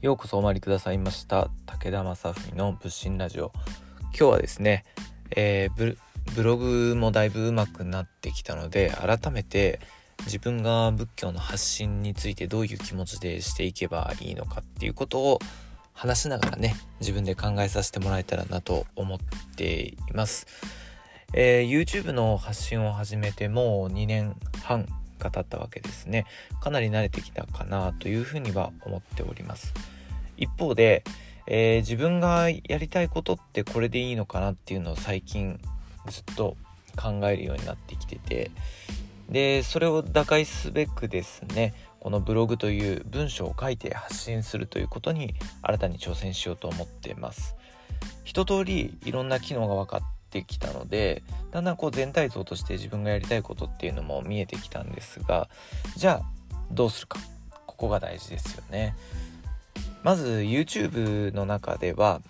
ようこそお参りくださいました武田正文の仏心ラジオ。今日はですね、えー、ブログもだいぶ上手くなってきたので改めて自分が仏教の発信についてどういう気持ちでしていけばいいのかっていうことを話しながらね自分で考えさせてもらえたらなと思っています、えー、YouTube の発信を始めてもう2年半経ったわけですね。かなり慣れてきたかなというふうには思っております。一方で、えー、自分がやりたいことってこれでいいのかなっていうのを最近ずっと考えるようになってきてて。でそれを打開すべくですねこのブログという文章を書いて発信するということに新たに挑戦しようと思っています。一通りいろんな機能が分かってきたのでだんだんこう全体像として自分がやりたいことっていうのも見えてきたんですがじゃあどうするか。ここが大事ですよね。まず YouTube の中では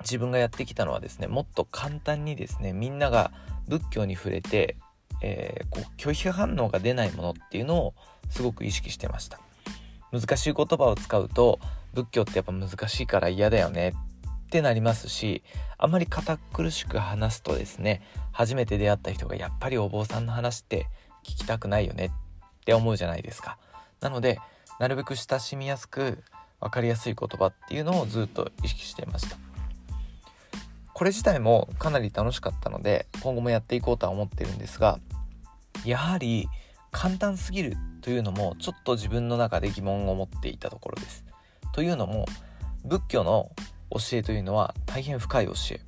自分がやってきたのはですねもっと簡単にですねみんなが仏教に触れて、えー、こう拒否反応が出ないものっていうのをすごく意識してました。難しい言葉を使うと仏教ってやっぱ難しいから嫌だよね。ってなりますしあんまり堅苦しく話すとですね初めて出会った人がやっぱりお坊さんの話って聞きたくないよねって思うじゃないですかなのでなるべく親しみやすく分かりやすい言葉っていうのをずっと意識していましたこれ自体もかなり楽しかったので今後もやっていこうとは思ってるんですがやはり簡単すぎるというのもちょっと自分の中で疑問を持っていたところです。というのも仏教の教えというのは大変深い教え。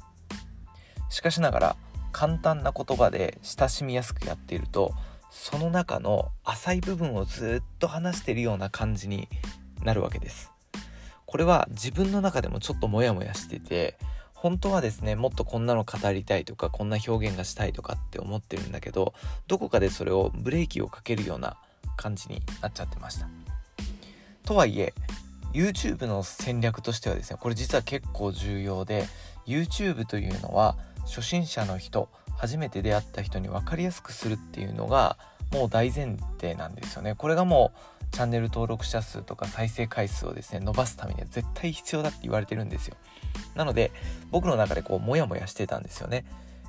しかしながら簡単な言葉で親しみやすくやっているとその中の浅い部分をずっと話しているような感じになるわけです。これは自分の中でもちょっとモヤモヤしてて本当はですねもっとこんなの語りたいとかこんな表現がしたいとかって思ってるんだけどどこかでそれをブレーキをかけるような感じになっちゃってましたとはいえ YouTube の戦略としてはですねこれ実は結構重要で YouTube というのは初心者の人初めて出会った人に分かりやすくするっていうのがもう大前提なんですよね。これがもうチャンネル登録者数とか再生回数をですね伸ばすためには絶対必要だって言われてるんですよ。なので僕の中でこうモヤモヤしてたんですよね。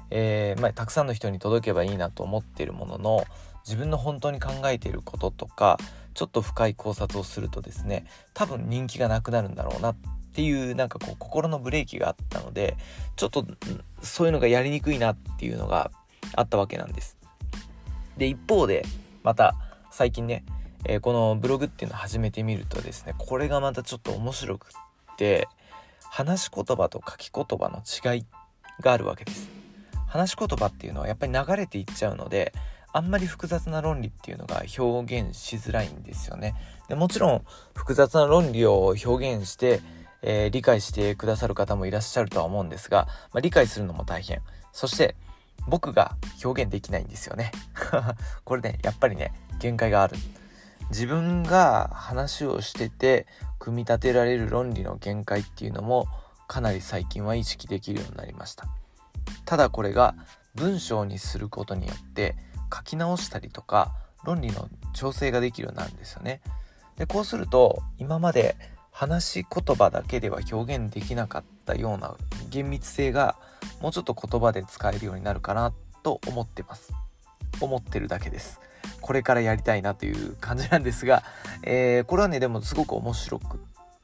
えー、まあ、たくさんの人に届けばいいなと思ってるものの自分の本当に考えていることとかちょっと深い考察をするとですね多分人気がなくなるんだろうなっていうなんかこう心のブレーキがあったのでちょっとそういうのがやりにくいなっていうのがあったわけなんです。で一方でまた最近ね、えー、このブログっていうのを始めてみるとですねこれがまたちょっと面白くって話し言葉と書き言葉の違いがあるわけです。話し言葉っていうのはやっぱり流れていっちゃうのであんまり複雑な論理っていうのが表現しづらいんですよね。でもちろん複雑な論理を表現して、えー、理解してくださる方もいらっしゃるとは思うんですが、まあ、理解するのも大変。そして僕が表現できないんですよね。これね、やっぱりね、限界がある。自分が話をしてて組み立てられる論理の限界っていうのもかなり最近は意識できるようになりました。ただこれが文章にすることによって書き直したりとか論理の調整ができるようになるんですよね。でこうすると今まで話し言葉だけでは表現できなかったような厳密性がもうちょっと言葉で使えるようになるかなと思ってます。思ってるだけです。これからやりたいなという感じなんですが、えー、これはねでもすごく面白くっ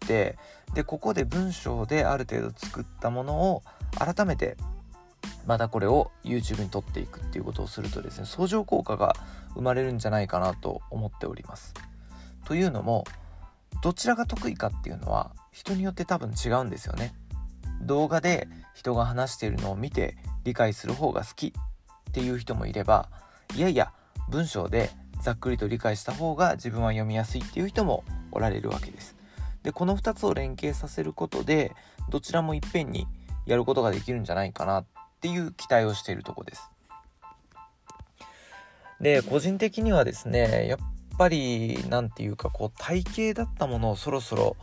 てでここで文章である程度作ったものを改めてまたこれを YouTube に撮っていくっていうことをするとですね相乗効果が生まれるんじゃないかなと思っております。というのもどちらが得意かっていうのは人によって多分違うんですよね。動画で人が話しているのを見て理解する方が好きっていう人もいればいやいや文章でざっくりと理解した方が自分は読みやすいっていう人もおられるわけです。でこの2つを連携させることでどちらもいっぺんにやることができるんじゃないかなっていう期待をしているとこです。で個人的にはですねやっぱり何て言うかこう体型だったものをそろそろ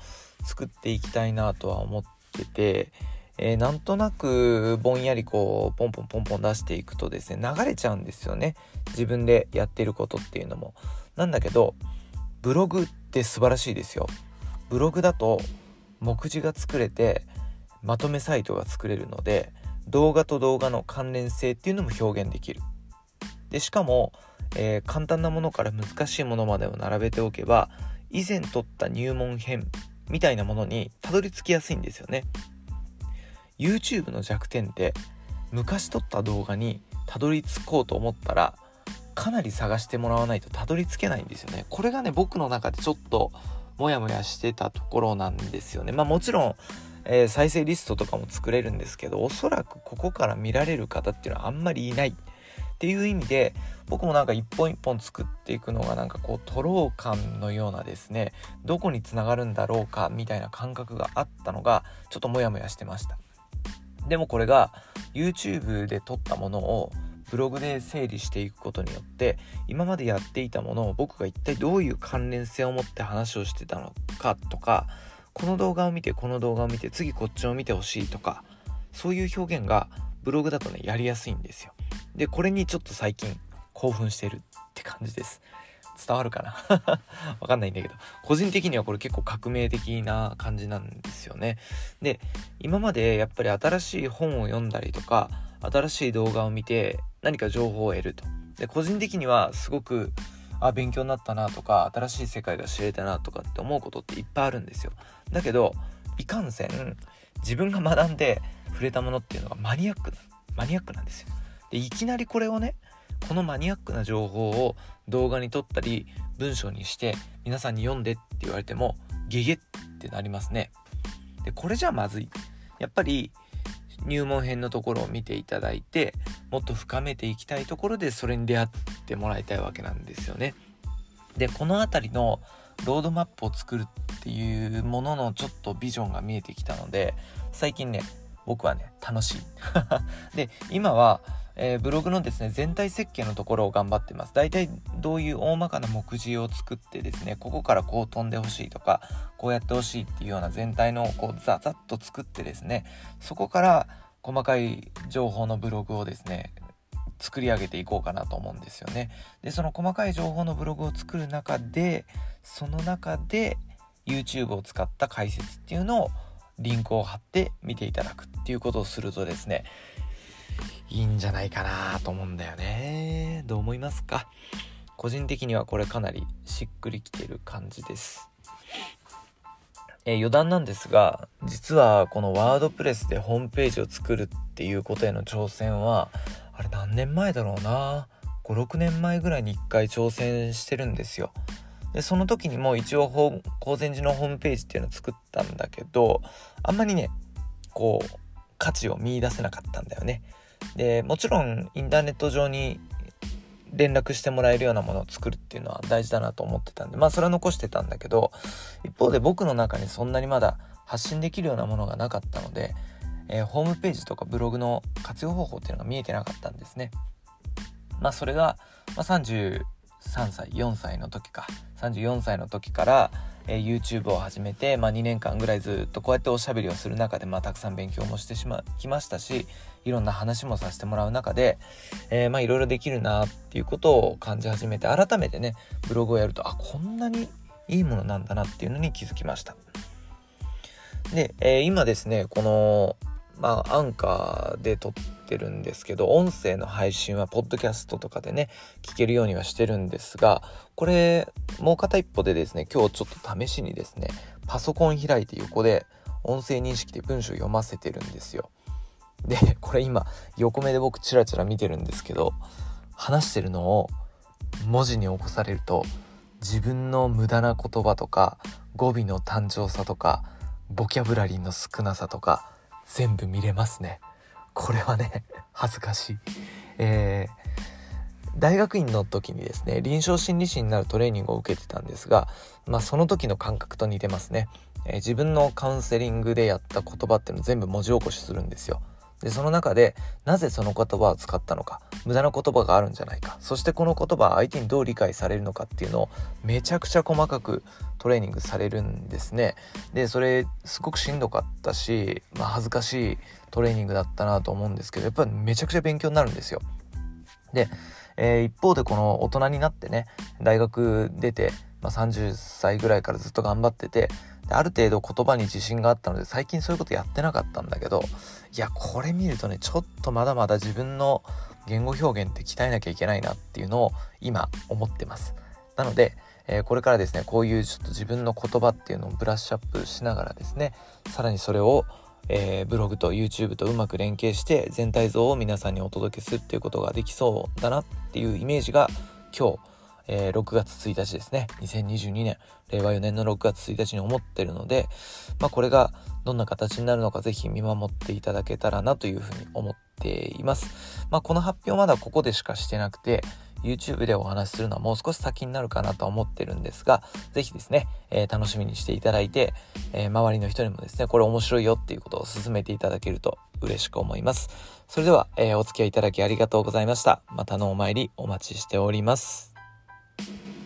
作っていきたいなとは思ってて、えー、なんとなくぼんやりこうポンポンポンポン出していくとですね流れちゃうんですよね自分でやってることっていうのも。なんだけどブログって素晴らしいですよ。ブログだと目次が作れてまとめサイトが作れるので動画と動画の関連性っていうのも表現できる。でしかも、えー、簡単なものから難しいものまでを並べておけば以前撮った入門編みたいなものにたどり着きやすいんですよね。YouTube の弱点って昔撮った動画にたどり着こうと思ったらかなり探してもらわないとたどり着けないんですよね。これがね僕の中でちょっとモヤモヤしてたところなんですよね。まあもちろんえー、再生リストとかも作れるんですけどおそらくここから見られる方っていうのはあんまりいないっていう意味で僕もなんか一本一本作っていくのがなんかこうトロー感のようなですねどこにつながるんだろうかみたいな感覚があったのがちょっとモヤモヤしてました。でもこれが YouTube で撮ったものをブログで整理していくことによって今までやっていたものを僕が一体どういう関連性を持って話をしてたのかとかこの動画を見てこの動画を見て次こっちを見てほしいとかそういう表現がブログだとねやりやすいんですよ。でこれにちょっと最近興奮してるって感じです。伝わるかな？わかんないんだけど。個人的にはこれ結構革命的な感じなんですよね。で今までやっぱり新しい本を読んだりとか新しい動画を見て何か情報を得ると。で個人的にはすごくあ勉強になったなとか新しい世界が知れたなとかって思うことっていっぱいあるんですよ。だけどいかんせん自分が学んで触れたものっていうのがマニアックなマニアックなんですよ。でいきなりこれをねこのマニアックな情報を動画に撮ったり文章にして皆さんに読んでって言われてもゲゲってなりますね。でこれじゃまずい。やっぱり入門編のところを見ていただいてもっと深めていきたいところでそれに出会ってもらいたいわけなんですよね。でこの辺りのロードマップを作るっていうもののちょっとビジョンが見えてきたので最近ね僕はね楽しい で今は、えー、ブログのですね全体設計のところを頑張ってます大体どういう大まかな目次を作ってですねここからこう飛んでほしいとかこうやってほしいっていうような全体のこうザザッと作ってですねそこから細かい情報のブログをですね作り上げていこうかなと思うんですよね。でその細かい情報のブログを作る中でその中で YouTube を使った解説っていうのをリンクを貼って見ていただくっていうことをするとですねいいんじゃないかなと思うんだよね。どう思いますか？個人的にはこれかなりしっくりきてる感じです。え、余談なんですが実はこのワードプレスでホームページを作るっていうことへの挑戦はあれ何年前だろうな？56年前ぐらいに1回挑戦してるんですよ。でその時にも一応高善寺のホームページっていうのを作ったんだけどあんまりねこう価値を見いだせなかったんだよね。でもちろんインターネット上に連絡してもらえるようなものを作るっていうのは大事だなと思ってたんでまあそれは残してたんだけど一方で僕の中にそんなにまだ発信できるようなものがなかったので、えー、ホームページとかブログの活用方法っていうのが見えてなかったんですね。まあそれが、まあ、33歳4歳の時か34歳の時から、えー、YouTube を始めて、まあ、2年間ぐらいずっとこうやっておしゃべりをする中で、まあ、たくさん勉強もしてしまきましたしいろんな話もさせてもらう中で、えー、まあいろいろできるなっていうことを感じ始めて改めてねブログをやるとあこんなにいいものなんだなっていうのに気づきました。で、えー、今ですねこのまあアンカーで撮っててるんですけど音声の配信はポッドキャストとかでね聞けるようにはしてるんですがこれもう片一歩でですね今日ちょっと試しにですねパソコン開いて横で音声認識で文章読ませてるんですよ。でこれ今横目で僕チラチラ見てるんですけど話してるのを文字に起こされると自分の無駄な言葉とか語尾の単調さとかボキャブラリーの少なさとか全部見れますね。これはね恥ずかしい。えー、大学院の時にですね臨床心理士になるトレーニングを受けてたんですがまあその時の感覚と似てますね、えー、自分のカウンセリングでやった言葉っていうのを全部文字起こしするんですよ。でその中でなぜその言葉を使ったのか無駄な言葉があるんじゃないか。そしてこの言葉は相手にどう理解されるのかっていうのをめちゃくちゃ細かくトレーニングされるんですね。でそれすごくしんどかったし、まあ、恥ずかしいトレーニングだったなと思うんですけどやっぱりめちゃくちゃ勉強になるんですよ。で、えー、一方でこの大人になってね大学出てまあ、30歳ぐらいからずっと頑張っててである程度言葉に自信があったので最近そういうことやってなかったんだけどいやこれ見るとねちょっとまだまだ自分の言語表現って鍛えなきゃいけないなっていうのを今思ってます。なので、えー、これからですねこういうちょっと自分の言葉っていうのをブラッシュアップしながらですねさらにそれをえー、ブログと YouTube とうまく連携して全体像を皆さんにお届けするっていうことができそうだなっていうイメージが今日、えー、6月1日ですね2022年令和4年の6月1日に思ってるので、まあ、これがどんな形になるのかぜひ見守っていただけたらなというふうに思っています。まあ、この発表まだここでしかしてなくて YouTube でお話しするのはもう少し先になるかなと思ってるんですが、ぜひですね、えー、楽しみにしていただいて、えー、周りの人にもですね、これ面白いよっていうことを進めていただけると嬉しく思います。それでは、えー、お付き合いいただきありがとうございました。またのお参りお待ちしております。Thank you.